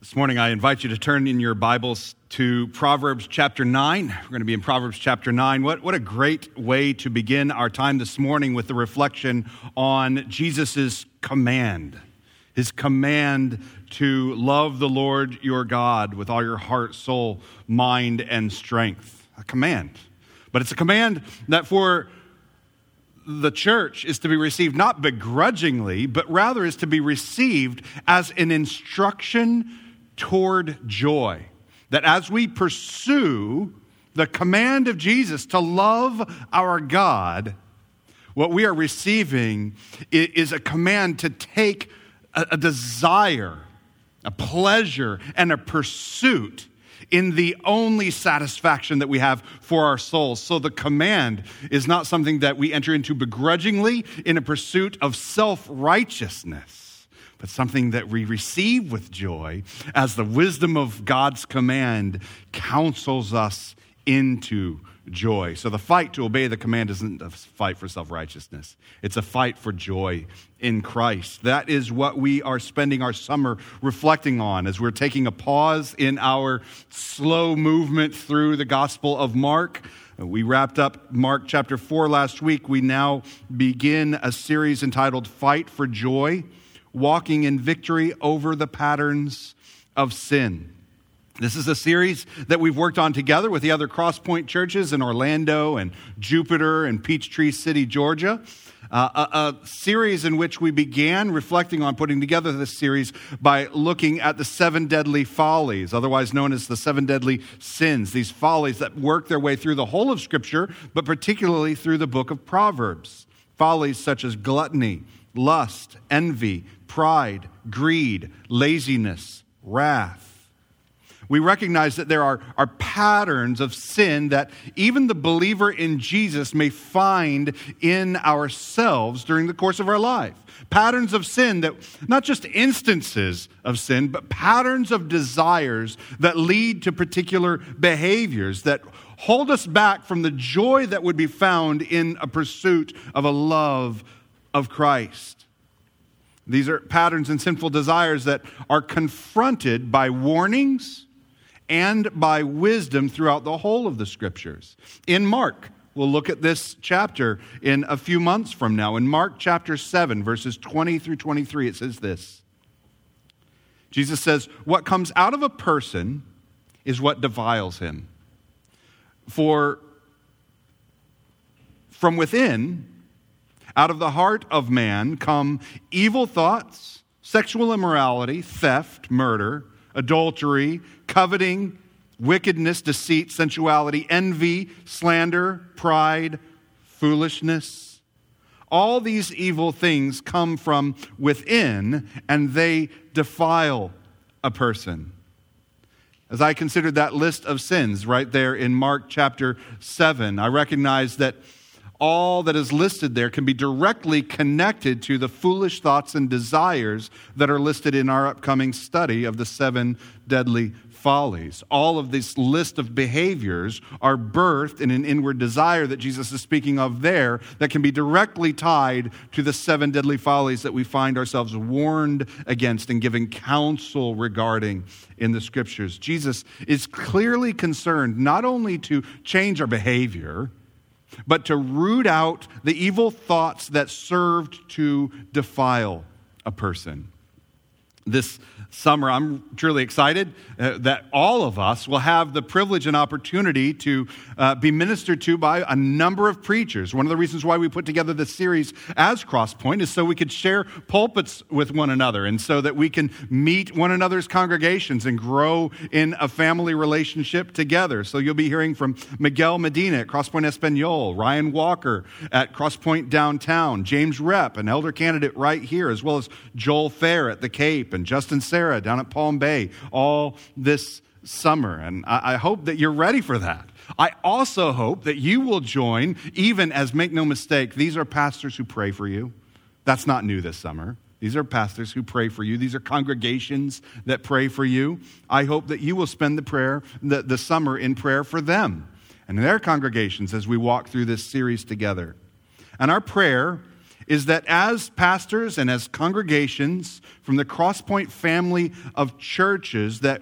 This morning, I invite you to turn in your Bibles to Proverbs chapter 9. We're going to be in Proverbs chapter 9. What, what a great way to begin our time this morning with the reflection on Jesus' command. His command to love the Lord your God with all your heart, soul, mind, and strength. A command. But it's a command that for the church is to be received not begrudgingly, but rather is to be received as an instruction toward joy. That as we pursue the command of Jesus to love our God, what we are receiving is a command to take a, desire, a pleasure, and a pursuit in the only satisfaction that we have for our souls. So the command is not something that we enter into begrudgingly in a pursuit of self righteousness but something that we receive with joy as the wisdom of God's command counsels us into joy. So the fight to obey the command isn't a fight for self righteousness, it's a fight for joy in Christ. That is what we are spending our summer reflecting on as we're taking a pause in our slow movement through the Gospel of Mark. We wrapped up Mark chapter 4 last week. We now begin a series entitled Fight for Joy walking in victory over the patterns of sin. This is a series that we've worked on together with the other Crosspoint churches in Orlando and Jupiter and Peachtree City, Georgia. Uh, a, a, series in which we began reflecting on putting together this series by looking at the seven deadly follies, otherwise known as the seven deadly sins, these follies that work their way through the whole of Scripture, but particularly through the book of Proverbs. Follies such as gluttony, lust, envy, pride, greed, laziness, wrath. We recognize that there are, are patterns of sin that even the believer in Jesus may find in ourselves during the course of our life. Patterns of sin that, not just instances of sin, but patterns of desires that lead to particular behaviors that hold us back from the joy that would be found in a pursuit of a love of Christ. These are patterns and sinful desires that are confronted by warnings and by wisdom throughout the whole of the scriptures. In Mark, we'll look at this chapter in a few months from now. In Mark chapter 7, verses 20 through 23, it says this Jesus says, What comes out of a person is what defiles him. For from within, out of the heart of man come evil thoughts, sexual immorality, theft, murder, adultery, coveting, wickedness, deceit, sensuality, envy, slander, pride, foolishness. All these evil things come from within and they defile a person. As I considered that list of sins right there in Mark chapter 7, I recognized that all that is listed there can be directly connected to the foolish thoughts and desires that are listed in our upcoming study of the seven deadly follies. All of this list of behaviors are birthed in an inward desire that Jesus is speaking of there that can be directly tied to the seven deadly follies that we find ourselves warned against and given counsel regarding in the scriptures. Jesus is clearly concerned not only to change our behavior, but to root out the evil thoughts that served to defile a person. This summer, I'm truly excited uh, that all of us will have the privilege and opportunity to uh, be ministered to by a number of preachers. One of the reasons why we put together this series as Crosspoint is so we could share pulpits with one another and so that we can meet one another's congregations and grow in a family relationship together. So you'll be hearing from Miguel Medina at Crosspoint Espanol, Ryan Walker at Crosspoint Downtown, James Rep, an elder candidate right here, as well as Joel Fair at the Cape and Justin Sarah down at Palm Bay all this summer. And I, I hope that you're ready for that. I also hope that you will join, even as, make no mistake, these are pastors who pray for you. That's not new this summer. These are pastors who pray for you. These are congregations that pray for you. I hope that you will spend the prayer, the, the summer in prayer for them and their congregations as we walk through this series together. And our prayer is that as pastors and as congregations from the Crosspoint family of churches, that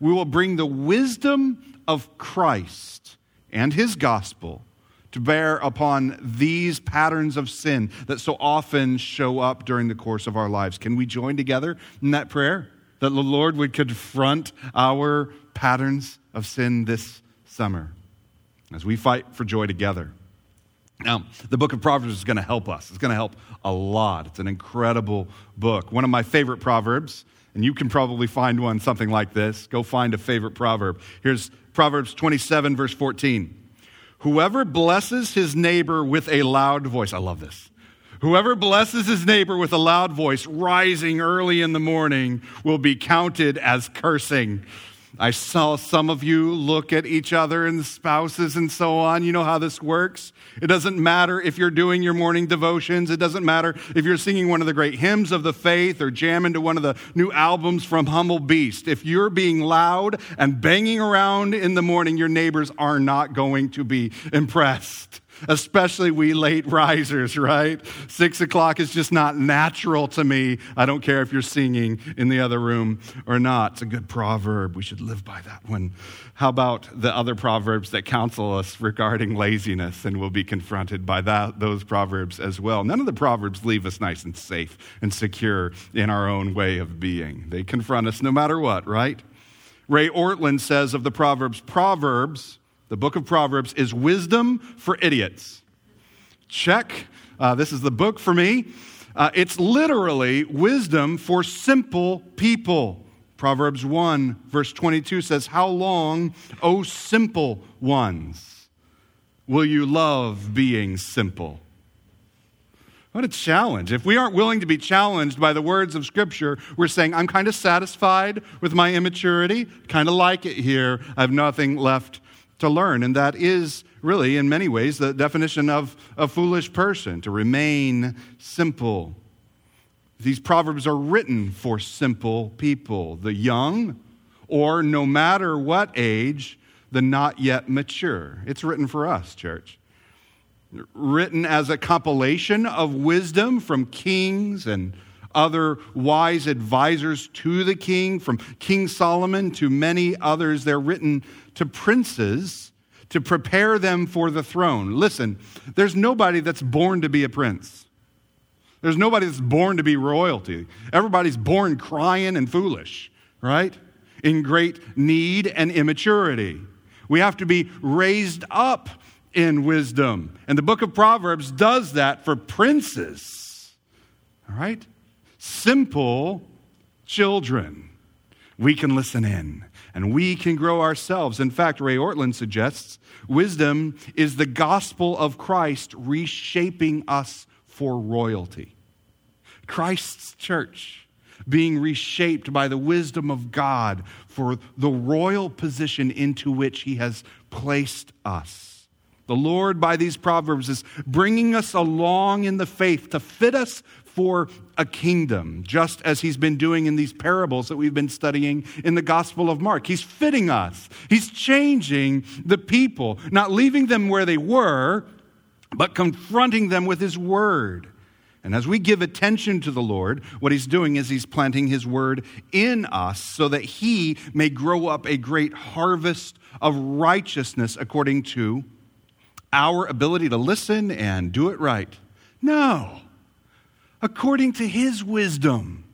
we will bring the wisdom of Christ and his gospel to bear upon these patterns of sin that so often show up during the course of our lives. Can we join together in that prayer? That the Lord would confront our patterns of sin this summer as we fight for joy together. Now, the book of Proverbs is going to help us. It's going to help a lot. It's an incredible book. One of my favorite proverbs, and you can probably find one something like this. Go find a favorite proverb. Here's Proverbs 27, verse 14. Whoever blesses his neighbor with a loud voice, I love this. Whoever blesses his neighbor with a loud voice rising early in the morning will be counted as cursing. I saw some of you look at each other and spouses and so on. You know how this works. It doesn't matter if you're doing your morning devotions. It doesn't matter if you're singing one of the great hymns of the faith or jamming to one of the new albums from Humble Beast. If you're being loud and banging around in the morning, your neighbors are not going to be impressed especially we late risers, right? Six o'clock is just not natural to me. I don't care if you're singing in the other room or not. It's a good proverb. We should live by that one. How about the other proverbs that counsel us regarding laziness? And we'll be confronted by that, those proverbs as well. None of the proverbs leave us nice and safe and secure in our own way of being. They confront us no matter what, right? Ray Ortlund says of the Proverbs, Proverbs the book of Proverbs is wisdom for idiots. Check. Uh, this is the book for me. Uh, it's literally wisdom for simple people. Proverbs 1, verse 22 says, How long, O simple ones, will you love being simple? What a challenge. If we aren't willing to be challenged by the words of Scripture, we're saying, I'm kind of satisfied with my immaturity, kind of like it here. I have nothing left to learn. And that is really, in many ways, the definition of a foolish person to remain simple. These proverbs are written for simple people, the young, or no matter what age, the not yet mature. It's written for us, church. Written as a compilation of wisdom from kings and other wise advisors to the king, from King Solomon to many others. They're written to princes to prepare them for the throne. Listen, there's nobody that's born to be a prince. There's nobody that's born to be royalty. Everybody's born crying and foolish, right? In great need and immaturity. We have to be raised up in wisdom. And the book of Proverbs does that for princes. All right? Simple children. We can listen in and we can grow ourselves. In fact, Ray Ortlund suggests wisdom is the gospel of Christ reshaping us for royalty. Christ's church being reshaped by the wisdom of God for the royal position into which he has placed us. The Lord, by these proverbs, is bringing us along in the faith to fit us for a kingdom, just as he's been doing in these parables that we've been studying in the Gospel of Mark. He's fitting us, he's changing the people, not leaving them where they were, but confronting them with his word. And as we give attention to the Lord, what he's doing is he's planting his word in us so that he may grow up a great harvest of righteousness according to our ability to listen and do it right. No according to his wisdom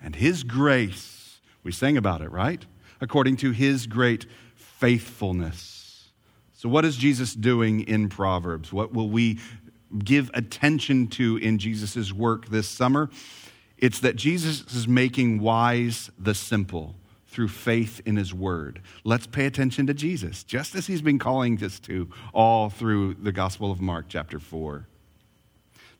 and his grace. We sang about it, right? According to his great faithfulness. So, what is Jesus doing in Proverbs? What will we give attention to in Jesus' work this summer? It's that Jesus is making wise the simple through faith in his word. Let's pay attention to Jesus, just as he's been calling us to all through the Gospel of Mark, chapter 4.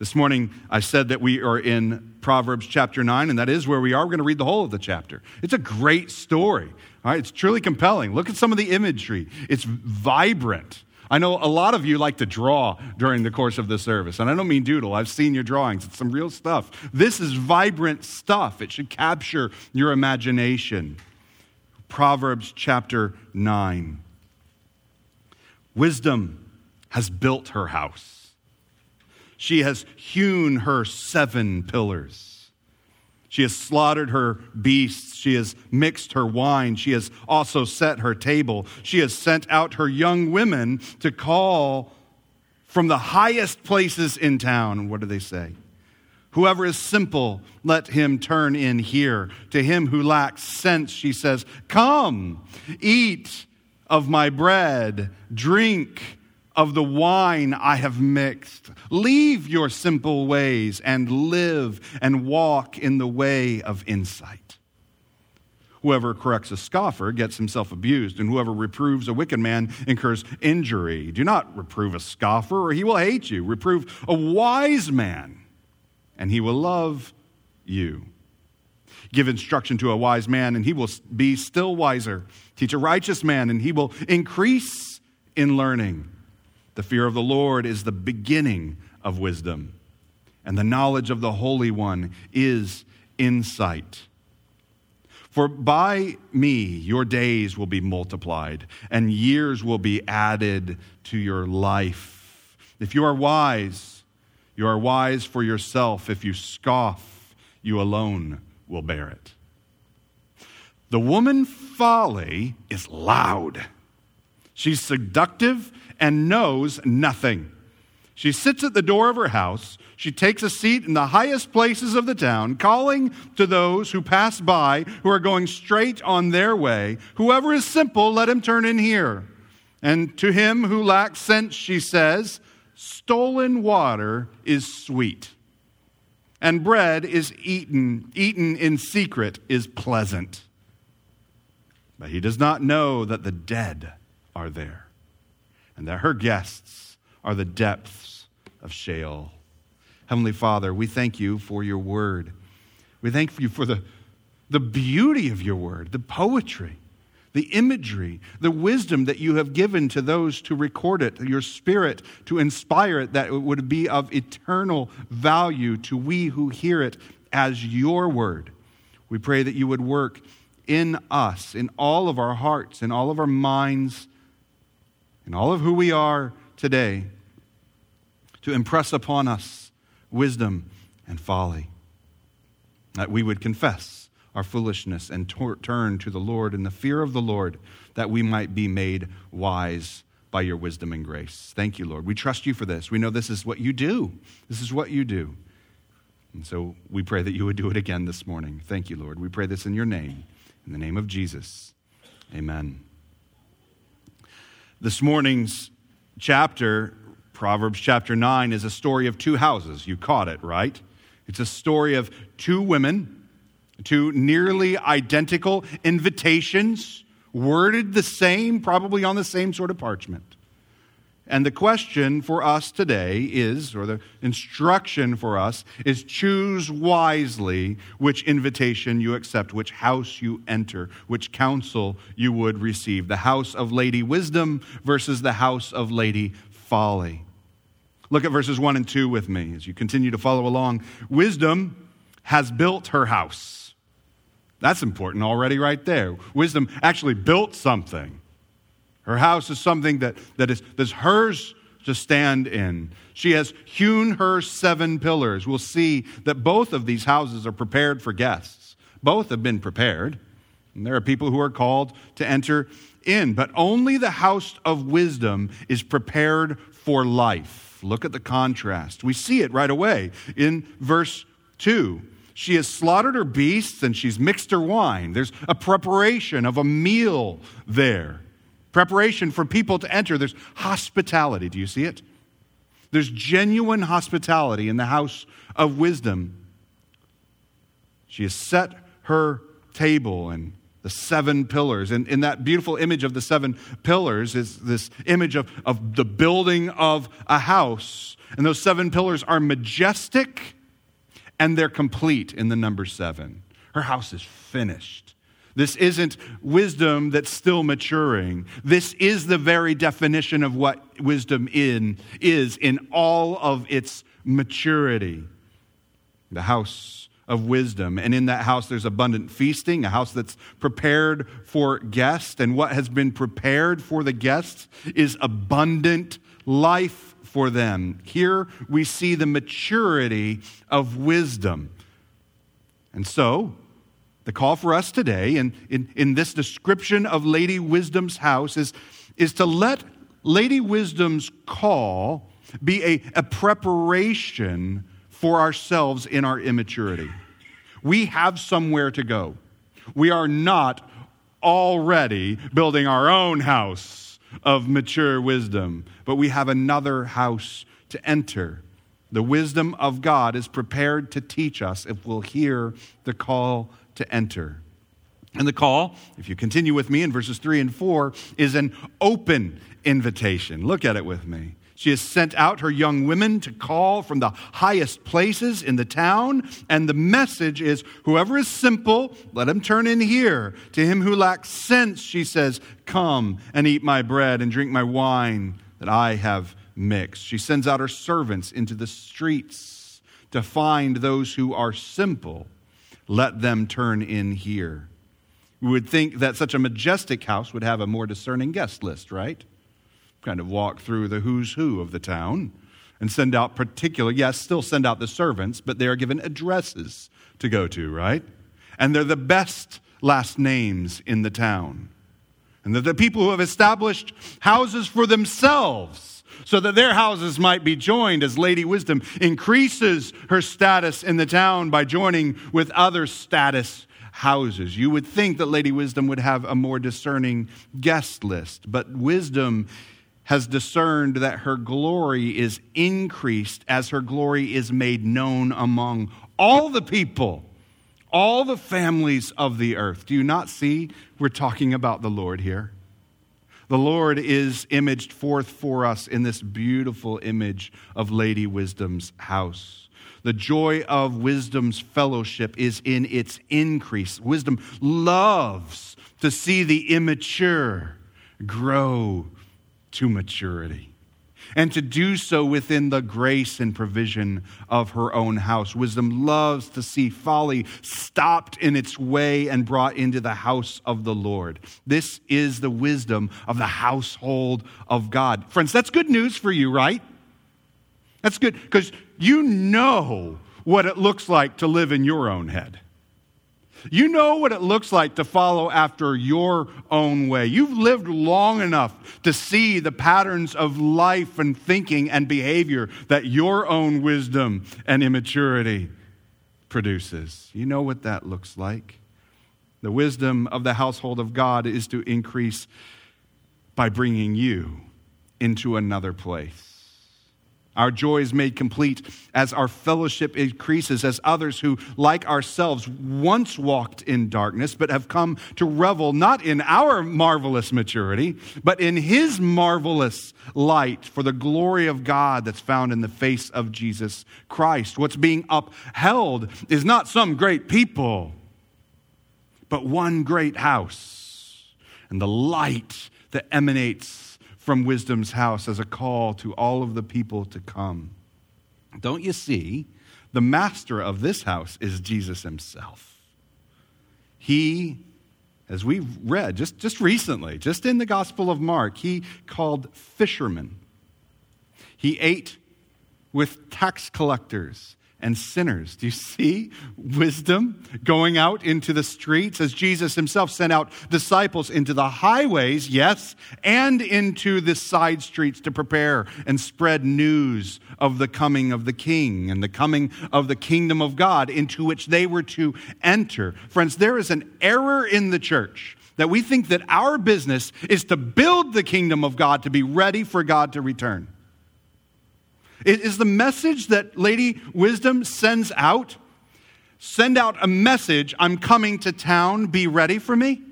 This morning, I said that we are in Proverbs chapter 9, and that is where we are. We're going to read the whole of the chapter. It's a great story. All right, it's truly compelling. Look at some of the imagery, it's vibrant. I know a lot of you like to draw during the course of the service, and I don't mean doodle. I've seen your drawings, it's some real stuff. This is vibrant stuff, it should capture your imagination. Proverbs chapter 9. Wisdom has built her house. She has hewn her seven pillars. She has slaughtered her beasts. She has mixed her wine. She has also set her table. She has sent out her young women to call from the highest places in town. What do they say? Whoever is simple, let him turn in here. To him who lacks sense, she says, Come, eat of my bread, drink of the wine I have mixed. Leave your simple ways and live and walk in the way of insight. Whoever corrects a scoffer gets himself abused, and whoever reproves a wicked man incurs injury. Do not reprove a scoffer, or he will hate you. Reprove a wise man, and he will love you. Give instruction to a wise man, and he will be still wiser. Teach a righteous man, and he will increase in learning. The fear of the Lord is the beginning of wisdom, and the knowledge of the Holy One is insight. For by me your days will be multiplied, and years will be added to your life. If you are wise, you are wise for yourself. If you scoff, you alone will bear it. The woman folly is loud. She's seductive and knows nothing. She sits at the door of her house. She takes a seat in the highest places of the town, calling to those who pass by who are going straight on their way. Whoever is simple, let him turn in here. And to him who lacks sense, she says, Stolen water is sweet, and bread is eaten, eaten in secret is pleasant. But he does not know that the dead are there and that her guests are the depths of Sheol. Heavenly Father, we thank you for your word. We thank you for the, the beauty of your word, the poetry, the imagery, the wisdom that you have given to those to record it, your spirit to inspire it, that it would be of eternal value to we who hear it as your word. We pray that you would work in us, in all of our hearts, in all of our minds, in all of who we are today to impress upon us wisdom and folly. That we would confess our foolishness and tor- turn to the Lord in the fear of the Lord, that we might be made wise by your wisdom and grace. Thank you, Lord. We trust you for this. We know this is what you do. This is what you do. And so we pray that you would do it again this morning. Thank you, Lord. We pray this in your name, in the name of Jesus. Amen. This morning's chapter, Proverbs chapter 9, is a story of two houses. You caught it, right? It's a story of two women, two nearly identical invitations, worded the same, probably on the same sort of parchment. And the question for us today is, or the instruction for us, is choose wisely which invitation you accept, which house you enter, which counsel you would receive. The house of Lady Wisdom versus the house of Lady Folly. Look at verses 1 and 2 with me as you continue to follow along. Wisdom has built her house. That's important already, right there. Wisdom actually built something. Her house is something that, that is that's hers to stand in. She has hewn her seven pillars. We'll see that both of these houses are prepared for guests. Both have been prepared. And there are people who are called to enter in, but only the house of wisdom is prepared for life. Look at the contrast. We see it right away in verse 2. She has slaughtered her beasts and she's mixed her wine. There's a preparation of a meal there. Preparation for people to enter. There's hospitality. Do you see it? There's genuine hospitality in the house of wisdom. She has set her table and the seven pillars. And in that beautiful image of the seven pillars is this image of, of the building of a house. And those seven pillars are majestic and they're complete in the number seven. Her house is finished. This isn't wisdom that's still maturing. This is the very definition of what wisdom in, is in all of its maturity. The house of wisdom. And in that house, there's abundant feasting, a house that's prepared for guests. And what has been prepared for the guests is abundant life for them. Here we see the maturity of wisdom. And so, the call for us today in, in, in this description of Lady Wisdom's house is, is to let Lady Wisdom's call be a, a preparation for ourselves in our immaturity. We have somewhere to go. We are not already building our own house of mature wisdom, but we have another house to enter. The wisdom of God is prepared to teach us if we'll hear the call to enter. And the call, if you continue with me in verses 3 and 4, is an open invitation. Look at it with me. She has sent out her young women to call from the highest places in the town. And the message is whoever is simple, let him turn in here. To him who lacks sense, she says, Come and eat my bread and drink my wine that I have mixed. She sends out her servants into the streets to find those who are simple. Let them turn in here. We would think that such a majestic house would have a more discerning guest list, right? kind of walk through the who's who of the town and send out particular, yes, still send out the servants, but they are given addresses to go to, right? And they're the best last names in the town. And they're the people who have established houses for themselves so that their houses might be joined as Lady Wisdom increases her status in the town by joining with other status houses. You would think that Lady Wisdom would have a more discerning guest list, but wisdom has discerned that her glory is increased as her glory is made known among all the people, all the families of the earth. Do you not see we're talking about the Lord here? The Lord is imaged forth for us in this beautiful image of Lady Wisdom's house. The joy of wisdom's fellowship is in its increase. Wisdom loves to see the immature grow to maturity. And to do so within the grace and provision of her own house. Wisdom loves to see folly stopped in its way and brought into the house of the Lord. This is the wisdom of the household of God. Friends, that's good news for you, right? That's good because you know what it looks like to live in your own head. You know what it looks like to follow after your own way. You've lived long enough to see the patterns of life and thinking and behavior that your own wisdom and immaturity produces. You know what that looks like. The wisdom of the household of God is to increase by bringing you into another place. Our joy is made complete as our fellowship increases, as others who, like ourselves, once walked in darkness, but have come to revel not in our marvelous maturity, but in His marvelous light for the glory of God that's found in the face of Jesus Christ. What's being upheld is not some great people, but one great house and the light that emanates from wisdom's house as a call to all of the people to come. Don't you see? The master of this house is Jesus himself. He, as we've read just, just recently, just in the Gospel of Mark, he called fishermen. He ate with tax collectors and sinners. Do you see wisdom going out into the streets as Jesus himself sent out disciples into the highways, yes, and into the side streets to prepare and spread news of the coming of the King and the coming of the kingdom of God into which they were to enter. Friends, there is an error in the church that we think that our business is to build the kingdom of God to be ready for God to return. Is the message that Lady Wisdom sends out send out a message I'm coming to town, be ready for me?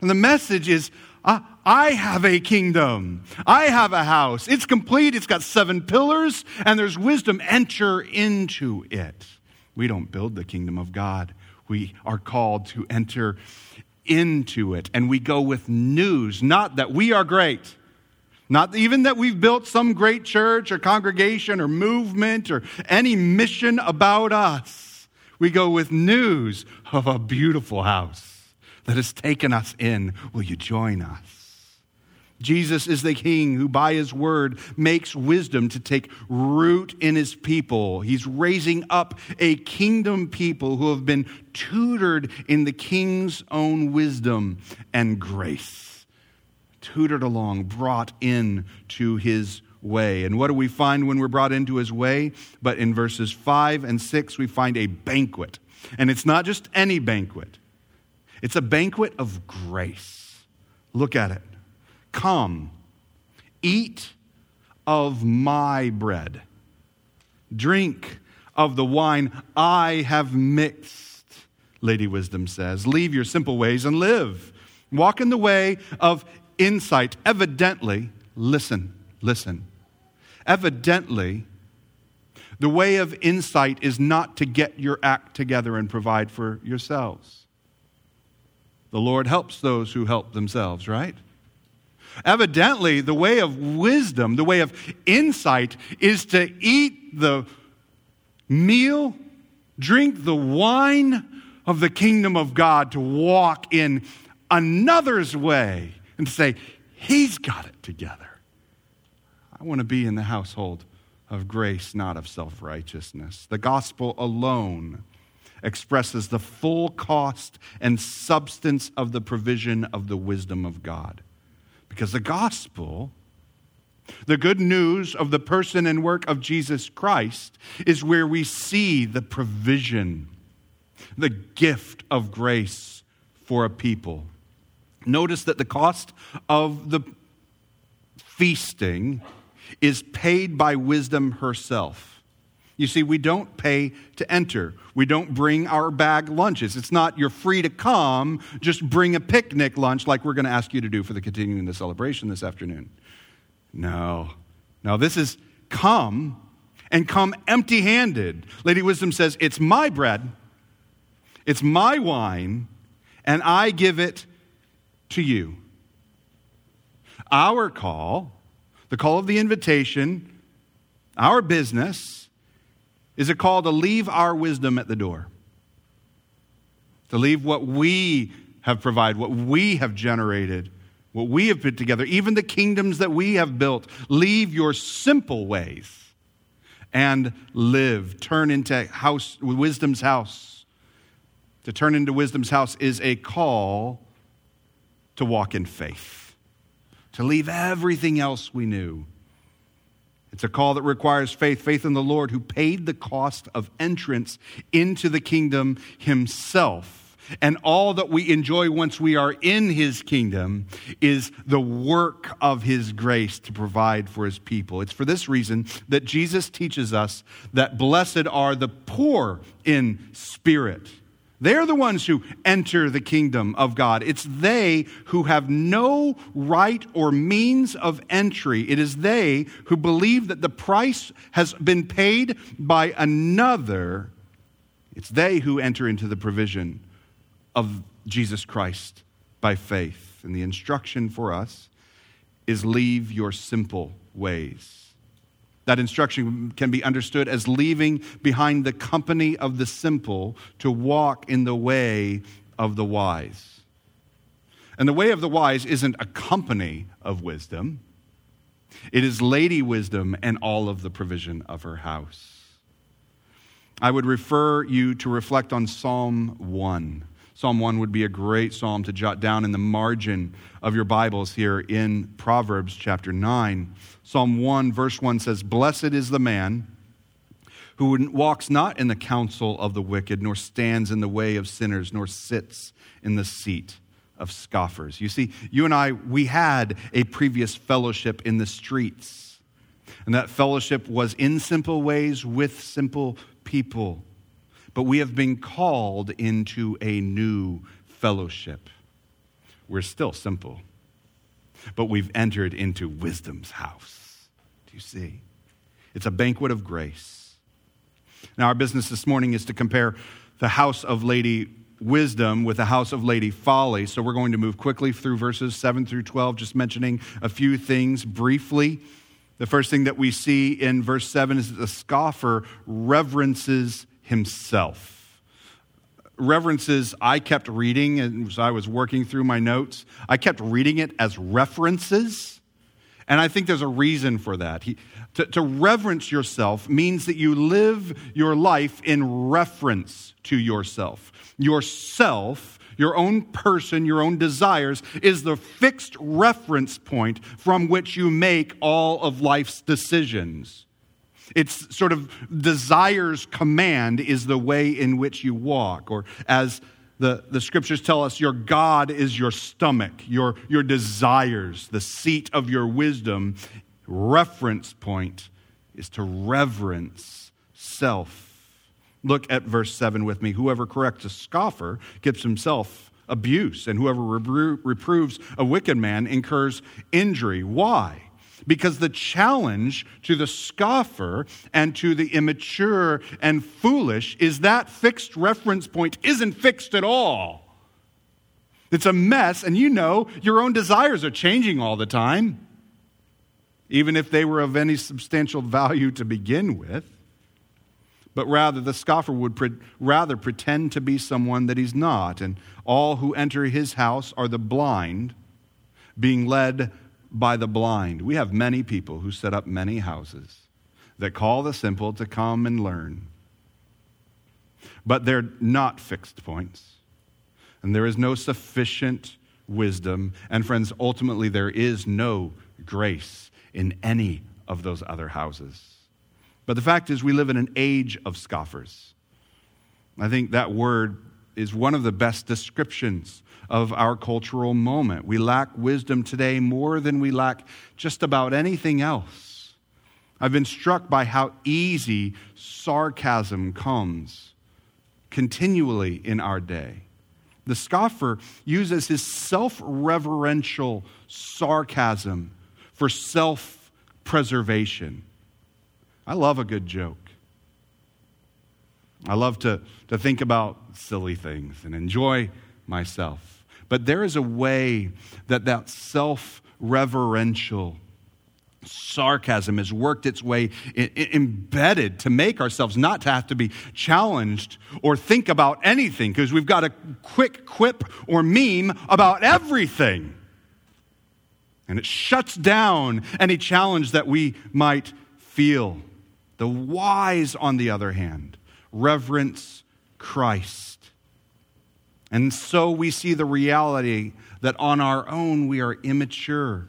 And the message is I have a kingdom, I have a house. It's complete, it's got seven pillars, and there's wisdom. Enter into it. We don't build the kingdom of God, we are called to enter into it. And we go with news, not that we are great not even that we've built some great church or congregation or movement or any mission about us. We go with news of a beautiful house that has taken us in. Will you join us? Jesus is the king who, by his word, makes wisdom to take root in his people. He's raising up a kingdom people who have been tutored in the king's own wisdom and grace. Tutored along, brought in to his way. And what do we find when we're brought into his way? But in verses 5 and 6, we find a banquet. And it's not just any banquet, it's a banquet of grace. Look at it. Come, eat of my bread, drink of the wine I have mixed, Lady Wisdom says. Leave your simple ways and live. Walk in the way of insight. Evidently, listen, listen. Evidently, the way of insight is not to get your act together and provide for yourselves. The Lord helps those who help themselves, right? Evidently, the way of wisdom, the way of insight, is to eat the meal, drink the wine of the kingdom of God, to walk in another's way and to say, He's got it together. I want to be in the household of grace, not of self righteousness. The gospel alone expresses the full cost and substance of the provision of the wisdom of God. Because the gospel, the good news of the person and work of Jesus Christ, is where we see the provision, the gift of grace for a people. Notice that the cost of the feasting is paid by wisdom herself. You see, we don't pay to enter. We don't bring our bag lunches. It's not you're free to come, just bring a picnic lunch like we're going to ask you to do for the continuing the celebration this afternoon. No. No, this is come and come empty handed. Lady Wisdom says, It's my bread, it's my wine, and I give it to you. Our call, the call of the invitation, our business, is a call to leave our wisdom at the door, to leave what we have provided, what we have generated, what we have put together, even the kingdoms that we have built. Leave your simple ways and live. Turn into house, wisdom's house. To turn into wisdom's house is a call to walk in faith, to leave everything else we knew it's a call that requires faith, faith in the Lord who paid the cost of entrance into the kingdom himself. And all that we enjoy once we are in his kingdom is the work of his grace to provide for his people. It's for this reason that Jesus teaches us that blessed are the poor in spirit they're the ones who enter the kingdom of God. It's they who have no right or means of entry. It is they who believe that the price has been paid by another. It's they who enter into the provision of Jesus Christ by faith. And the instruction for us is leave your simple ways. That instruction can be understood as leaving behind the company of the simple to walk in the way of the wise. And the way of the wise isn't a company of wisdom, it is Lady Wisdom and all of the provision of her house. I would refer you to reflect on Psalm 1. Psalm 1 would be a great psalm to jot down in the margin of your Bibles here in Proverbs chapter 9. Psalm 1, verse 1 says, Blessed is the man who walks not in the counsel of the wicked, nor stands in the way of sinners, nor sits in the seat of scoffers. You see, you and I, we had a previous fellowship in the streets. And that fellowship was in simple ways with simple people. But we have been called into a new fellowship. We're still simple but we've entered into wisdom's house. Do you see? It's a banquet of grace. Now, our business this morning is to compare the house of Lady Wisdom with the house of Lady Folly. So we're going to move quickly through verses 7 through 12, just mentioning a few things briefly. The first thing that we see in verse 7 is that the scoffer reverences himself. References I kept reading as I was working through my notes. I kept reading it as references. And I think there's a reason for that. He, to, to reverence yourself means that you live your life in reference to yourself. Yourself, your own person, your own desires, is the fixed reference point from which you make all of life's decisions. It's sort of desire's command is the way in which you walk, or as the, the scriptures tell us, your God is your stomach, your, your desires, the seat of your wisdom. Reference point is to reverence self. Look at verse 7 with me. Whoever corrects a scoffer gives himself abuse, and whoever repro- reproves a wicked man incurs injury. Why? Because the challenge to the scoffer and to the immature and foolish is that fixed reference point isn't fixed at all. It's a mess, and you know your own desires are changing all the time, even if they were of any substantial value to begin with. But rather, the scoffer would pre- rather pretend to be someone that he's not, and all who enter his house are the blind, being led by the blind. We have many people who set up many houses that call the simple to come and learn. But they're not fixed points. And there is no sufficient wisdom. And friends, ultimately, there is no grace in any of those other houses. But the fact is, we live in an age of scoffers. I think that word is one of the best descriptions of our cultural moment. We lack wisdom today more than we lack just about anything else. I've been struck by how easy sarcasm comes continually in our day. The scoffer uses his self reverential sarcasm for self preservation. I love a good joke. I love to, to think about silly things and enjoy myself. But there is a way that that self reverential sarcasm has worked its way embedded to make ourselves not to have to be challenged or think about anything because we've got a quick quip or meme about everything. And it shuts down any challenge that we might feel. The wise, on the other hand, reverence Christ. And so we see the reality that on our own we are immature.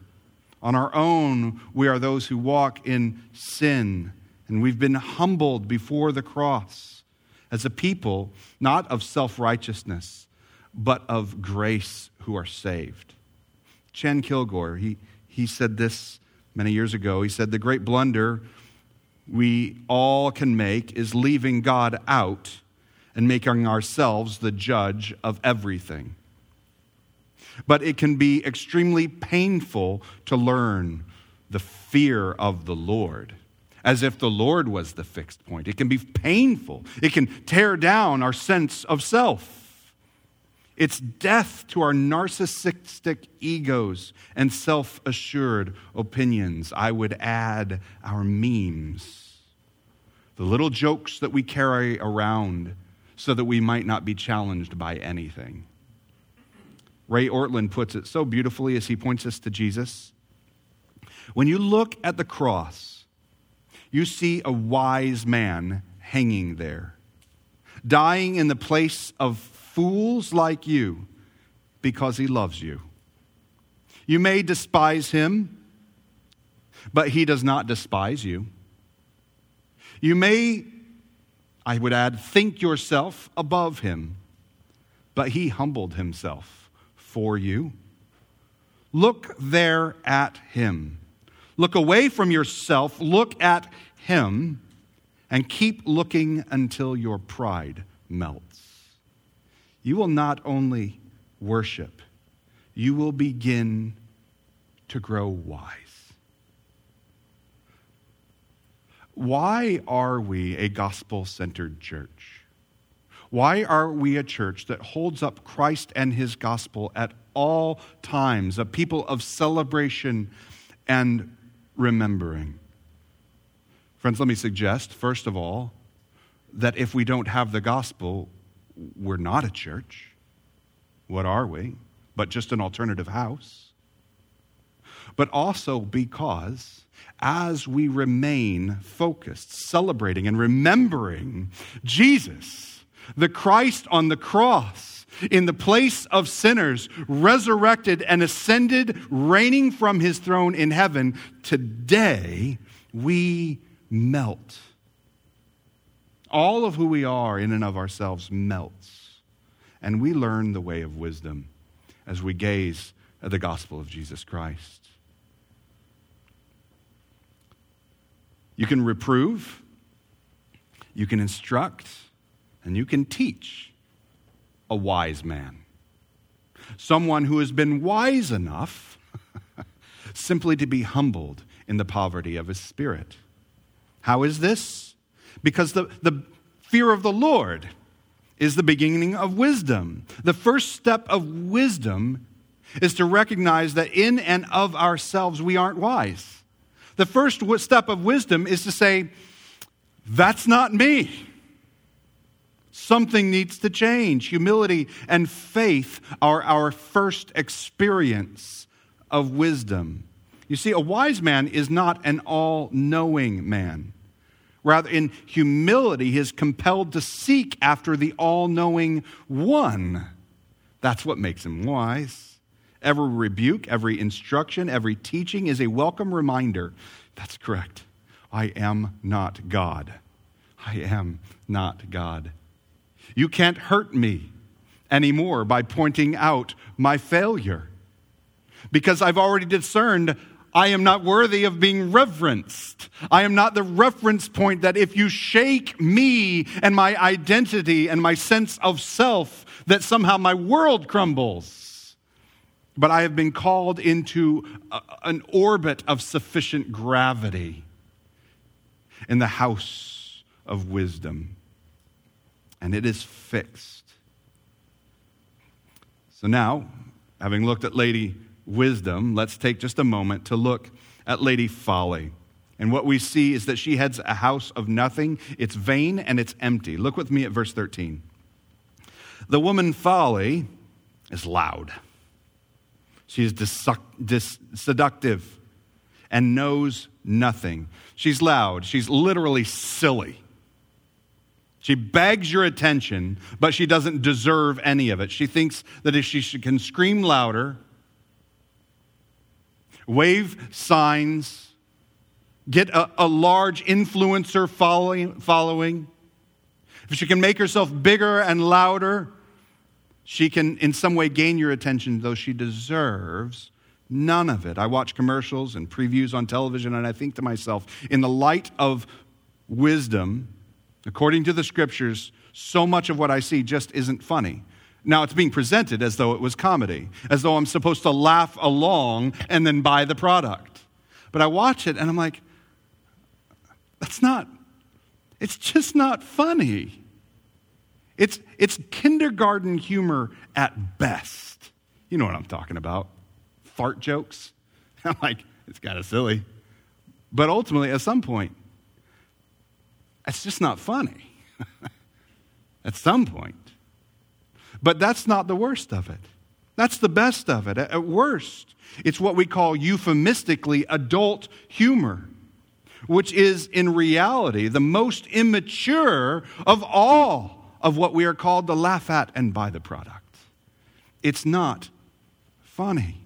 On our own, we are those who walk in sin. And we've been humbled before the cross as a people, not of self righteousness, but of grace who are saved. Chen Kilgore, he, he said this many years ago. He said, The great blunder we all can make is leaving God out and making ourselves the judge of everything. But it can be extremely painful to learn the fear of the Lord as if the Lord was the fixed point. It can be painful, it can tear down our sense of self. It's death to our narcissistic egos and self assured opinions. I would add our memes, the little jokes that we carry around so that we might not be challenged by anything. Ray Ortlund puts it so beautifully as he points us to Jesus. When you look at the cross, you see a wise man hanging there, dying in the place of fools like you because he loves you. You may despise him, but he does not despise you. You may I would add, think yourself above him. But he humbled himself for you. Look there at him. Look away from yourself, look at him, and keep looking until your pride melts. You will not only worship, you will begin to grow wise. Why are we a gospel centered church? Why are we a church that holds up Christ and his gospel at all times, a people of celebration and remembering? Friends, let me suggest, first of all, that if we don't have the gospel, we're not a church. What are we? But just an alternative house. But also because as we remain focused, celebrating, and remembering Jesus, the Christ on the cross, in the place of sinners, resurrected and ascended, reigning from his throne in heaven, today we melt. All of who we are in and of ourselves melts. And we learn the way of wisdom as we gaze at the gospel of Jesus Christ. You can reprove, you can instruct, and you can teach a wise man. Someone who has been wise enough simply to be humbled in the poverty of his spirit. How is this? Because the, the fear of the Lord is the beginning of wisdom. The first step of wisdom is to recognize that in and of ourselves we aren't wise. The first step of wisdom is to say, That's not me. Something needs to change. Humility and faith are our first experience of wisdom. You see, a wise man is not an all knowing man. Rather, in humility, he is compelled to seek after the all knowing one. That's what makes him wise. Every rebuke, every instruction, every teaching is a welcome reminder. That's correct. I am not God. I am not God. You can't hurt me anymore by pointing out my failure because I've already discerned I am not worthy of being reverenced. I am not the reference point that if you shake me and my identity and my sense of self, that somehow my world crumbles. But I have been called into a, an orbit of sufficient gravity in the house of wisdom, and it is fixed. So now, having looked at Lady wisdom, let's take just a moment to look at Lady Folly. And what we see is that she heads a house of nothing. It's vain and it's empty. Look with me at verse 13. The woman Folly is loud. She is dis- dis- seductive and knows nothing. She's loud. She's literally silly. She begs your attention, but she doesn't deserve any of it. She thinks that if she can scream louder, wave signs, get a, a large influencer following, following. If she can make herself bigger and louder, she can in some way gain your attention, though she deserves none of it. I watch commercials and previews on television, and I think to myself, in the light of wisdom, according to the scriptures, so much of what I see just isn't funny. Now it's being presented as though it was comedy, as though I'm supposed to laugh along and then buy the product. But I watch it and I'm like, that's not, it's just not funny. It's, it's kindergarten humor at best. You know what I'm talking about. Fart jokes. I'm like, it's kind of silly. But ultimately, at some point, it's just not funny. at some point. But that's not the worst of it. That's the best of it. At worst, it's what we call euphemistically adult humor, which is in reality the most immature of all of what we are called to laugh at and buy the product. It's not funny.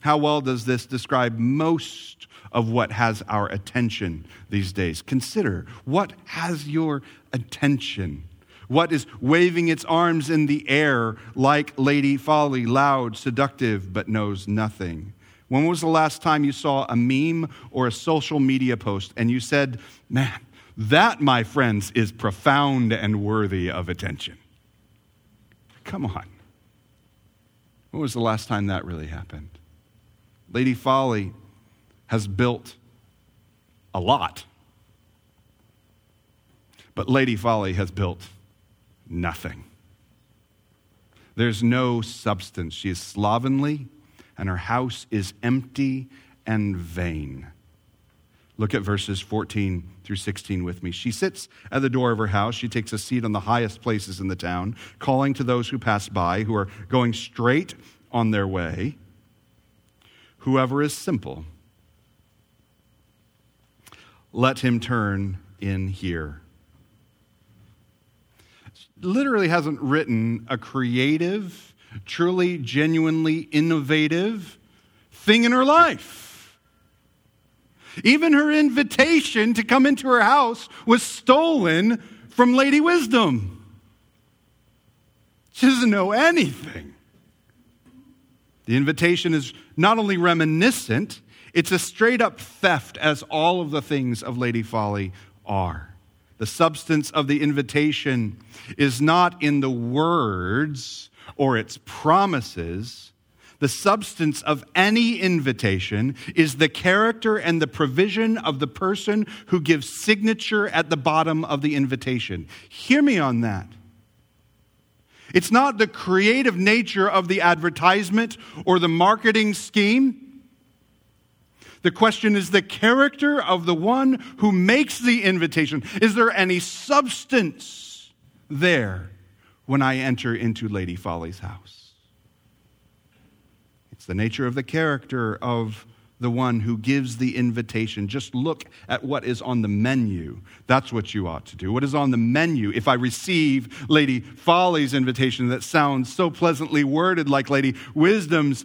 How well does this describe most of what has our attention these days? Consider what has your attention what is waving its arms in the air like Lady Folly, loud, seductive, but knows nothing? When was the last time you saw a meme or a social media post and you said, man, that, my friends, is profound and worthy of attention? Come on. When was the last time that really happened? Lady Folly has built a lot. But Lady Folly has built nothing. There's no substance. She is slovenly, and her house is empty and vain. Look at verses 14 through 16 with me. She sits at the door of her house. She takes a seat on the highest places in the town, calling to those who pass by, who are going straight on their way. Whoever is simple, let him turn in here. Literally hasn't written a creative, truly, genuinely innovative thing in her life. Even her invitation to come into her house was stolen from Lady Wisdom. She doesn't know anything. The invitation is not only reminiscent, it's a straight up theft, as all of the things of Lady Folly are. The substance of the invitation is not in the words or its promises. The substance of any invitation is the character and the provision of the person who gives signature at the bottom of the invitation. Hear me on that. It's not the creative nature of the advertisement or the marketing scheme. The question is the character of the one who makes the invitation. Is there any substance there when I enter into Lady Folly's house? It's the nature of the character of the one who gives the invitation. Just look at what is on the menu. That's what you ought to do. What is on the menu? If I receive Lady Folly's invitation that sounds so pleasantly worded like Lady Wisdom's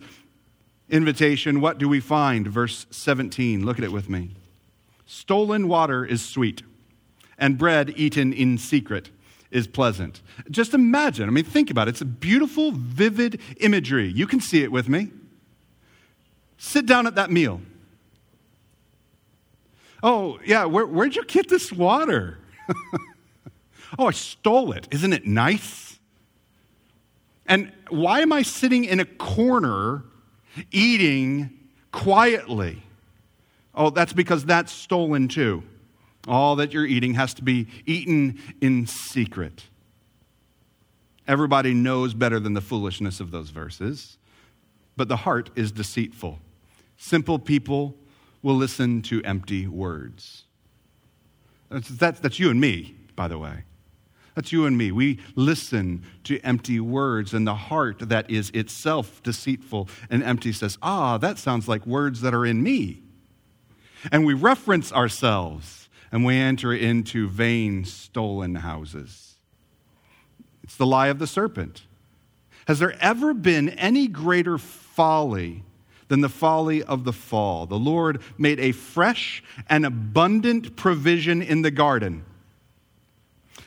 invitation, what do we find? Verse 17. Look at it with me. Stolen water is sweet, and bread eaten in secret is pleasant. Just imagine, I mean, think about it. It's a beautiful, vivid imagery. You can see it with me. Sit down at that meal. Oh, yeah, where, where'd you get this water? oh, I stole it. Isn't it nice? And why am I sitting in a corner eating quietly? Oh, that's because that's stolen too. All that you're eating has to be eaten in secret. Everybody knows better than the foolishness of those verses, but the heart is deceitful. Simple people will listen to empty words. That's, that's, that's, you and me, by the way. That's you and me. We listen to empty words, and the heart that is itself deceitful and empty says, Ah, that sounds like words that are in me. And we reference ourselves, and we enter into vain, stolen houses. It's the lie of the serpent. Has there ever been any greater folly than the folly of the fall. The Lord made a fresh and abundant provision in the garden.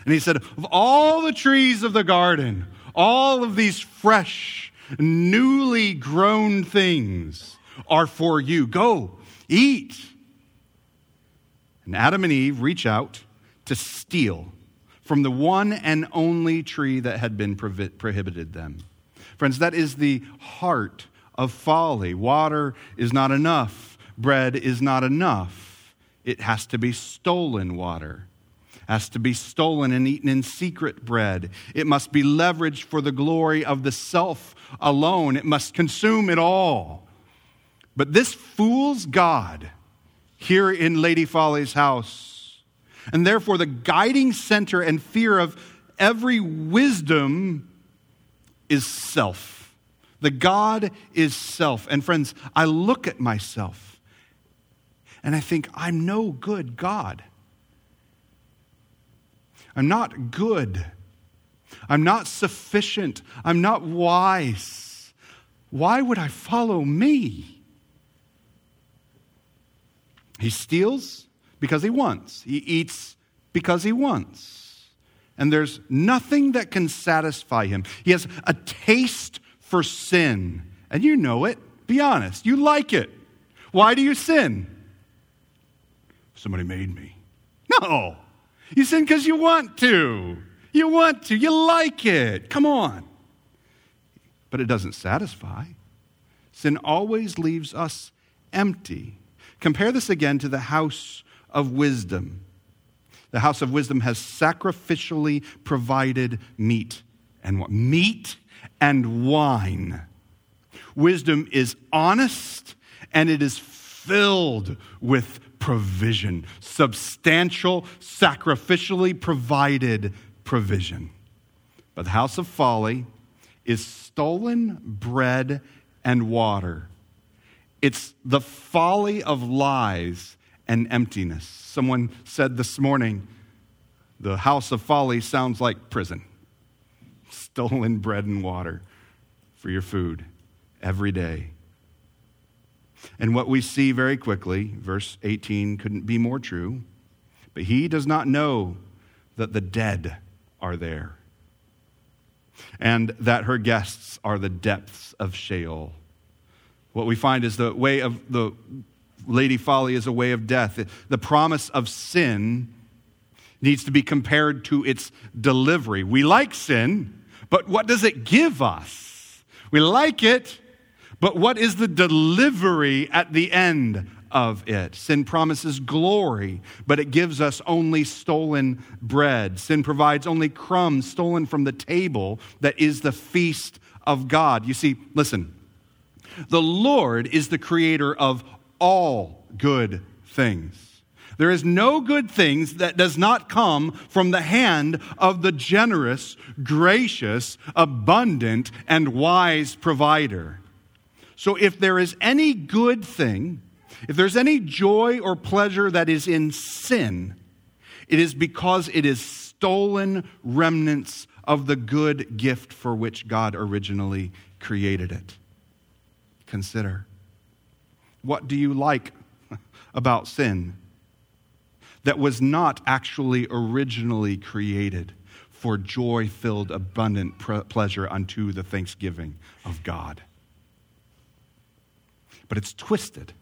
And he said, Of all the trees of the garden, all of these fresh, newly grown things are for you. Go, eat. And Adam and Eve reach out to steal from the one and only tree that had been prohibited them. Friends, that is the heart of folly. Water is not enough, bread is not enough. It has to be stolen water. Has to be stolen and eaten in secret bread. It must be leveraged for the glory of the self alone. It must consume it all. But this fools God here in Lady Folly's house. And therefore, the guiding center and fear of every wisdom is self. The God is self. And friends, I look at myself and I think, I'm no good God. I'm not good. I'm not sufficient. I'm not wise. Why would I follow me? He steals because he wants, he eats because he wants. And there's nothing that can satisfy him. He has a taste for sin. And you know it. Be honest. You like it. Why do you sin? Somebody made me. No. You sin because you want to. You want to. You like it. Come on. But it doesn't satisfy. Sin always leaves us empty. Compare this again to the house of wisdom. The house of wisdom has sacrificially provided meat and what? Meat and wine. Wisdom is honest and it is filled with provision, substantial, sacrificially provided provision. But the house of folly is stolen bread and water. It's the folly of lies and emptiness. Someone said this morning, the house of folly sounds like prison. Stolen bread and water for your food every day. And what we see very quickly, verse 18 couldn't be more true, but he does not know that the dead are there and that her guests are the depths of Sheol. What we find is the way of the Lady Folly is a way of death. The promise of sin needs to be compared to its delivery. We like sin, but what does it give us? We like it, but what is the delivery at the end of it? Sin promises glory, but it gives us only stolen bread. Sin provides only crumbs stolen from the table that is the feast of God. You see, listen, the Lord is the creator of all good things. There is no good things that does not come from the hand of the generous, gracious, abundant, and wise provider. So if there is any good thing, if there's any joy or pleasure that is in sin, it is because it is stolen remnants of the good gift for which God originally created it. Consider what do you like about sin that was not actually originally created for joy filled, abundant pleasure unto the thanksgiving of God? But it's twisted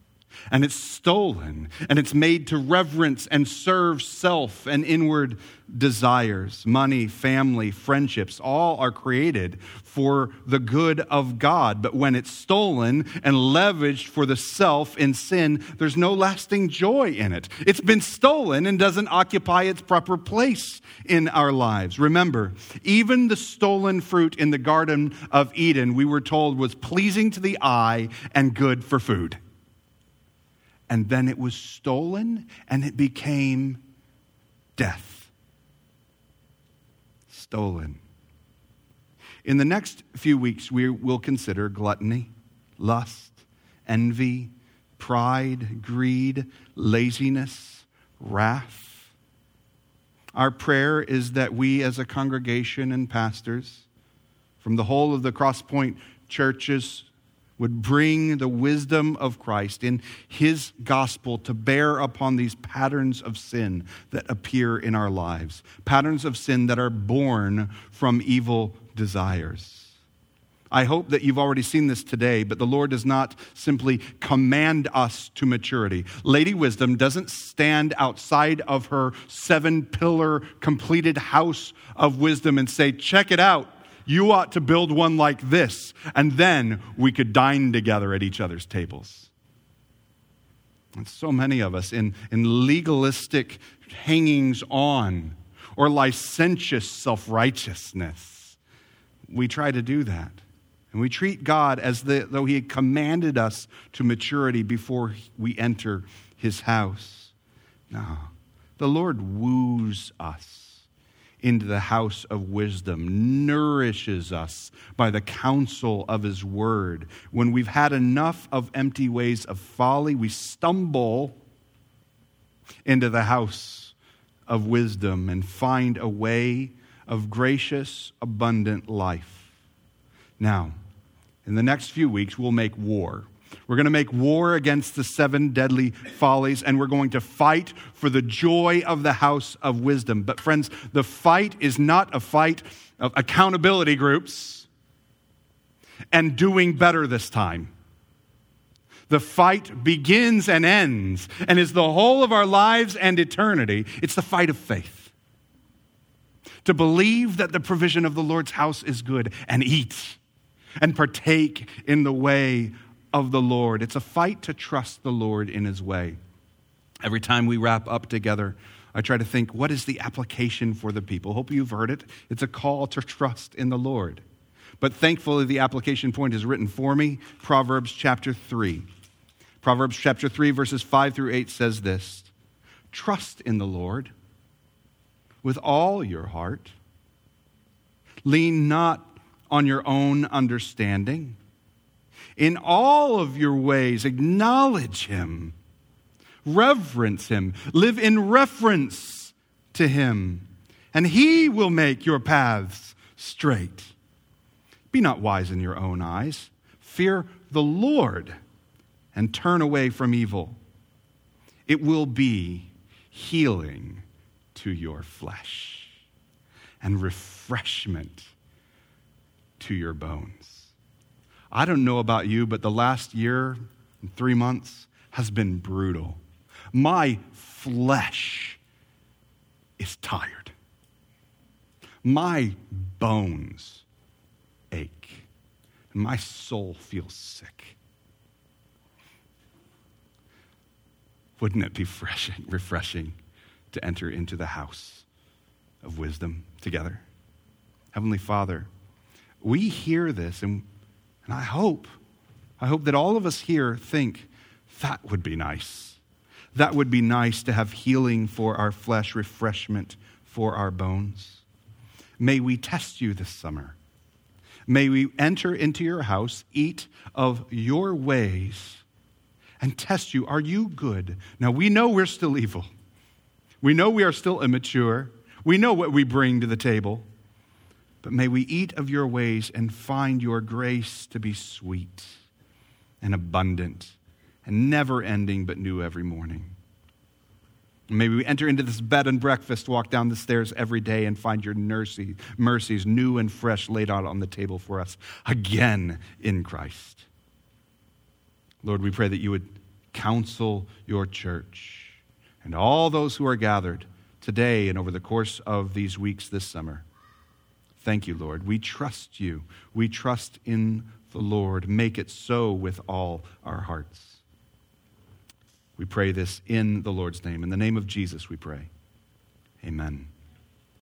and it's stolen and it's made to reverence and serve self and inward desires. Money, family, friendships, all are created for the good of God. But when it's stolen and leveraged for the self in sin, there's no lasting joy in it. It's been stolen and doesn't occupy its proper place in our lives. Remember, even the stolen fruit in the Garden of Eden, we were told, was pleasing to the eye and good for food and then it was stolen and it became death. Stolen. In the next few weeks, we will consider gluttony, lust, envy, pride, greed, laziness, wrath. Our prayer is that we, as a congregation and pastors, from the whole of the Crosspoint churches would bring the wisdom of Christ in his gospel to bear upon these patterns of sin that appear in our lives, patterns of sin that are born from evil desires. I hope that you've already seen this today, but the Lord does not simply command us to maturity. Lady Wisdom doesn't stand outside of her seven pillar completed house of wisdom and say, Check it out. You ought to build one like this, and then we could dine together at each other's tables. And so many of us in, in legalistic hangings on or licentious self righteousness, we try to do that. And we treat God as the, though He had commanded us to maturity before we enter His house. No, the Lord woos us into the house of wisdom, nourishes us by the counsel of his word. When we've had enough of empty ways of folly, we stumble into the house of wisdom and find a way of gracious, abundant life. Now, in the next few weeks, we'll make war we're going to make war against the seven deadly follies, and we're going to fight for the joy of the house of wisdom. But, friends, the fight is not a fight of accountability groups and doing better this time. The fight begins and ends and is the whole of our lives and eternity. It's the fight of faith. To believe that the provision of the Lord's house is good and eat and partake in the way of the Lord. It's a fight to trust the Lord in His way. Every time we wrap up together, I try to think, what is the application for the people? Hope you've heard it. It's a call to trust in the Lord. But thankfully, the application point is written for me Proverbs chapter 3. Proverbs chapter 3, verses 5 through 8 says this Trust in the Lord with all your heart. Lean not on your own understanding. In all of your ways, acknowledge him, reverence him, live in reference to him, and he will make your paths straight. Be not wise in your own eyes. Fear the Lord and turn away from evil. It will be healing to your flesh and refreshment to your bones. I don't know about you, but the last year and three months has been brutal. My flesh is tired. My bones ache. And my soul feels sick. Wouldn't it be refreshing, refreshing to enter into the house of wisdom together? Heavenly Father, we hear this, and, and I hope, I hope that all of us here think that would be nice. That would be nice to have healing for our flesh, refreshment for our bones. May we test you this summer. May we enter into your house, eat of your ways, and test you. Are you good? Now, we know we're still evil. We know we are still immature. We know what we bring to the table. But may we eat of your ways and find your grace to be sweet and abundant and never ending but new every morning. May we enter into this bed and breakfast, walk down the stairs every day, and find your mercy, mercies new and fresh laid out on the table for us again in Christ. Lord, we pray that you would counsel your church and all those who are gathered today and over the course of these weeks this summer. Thank you, Lord. We trust you. We trust in the Lord. Make it so with all our hearts. We pray this in the Lord's name. In the name of Jesus, we pray. Amen.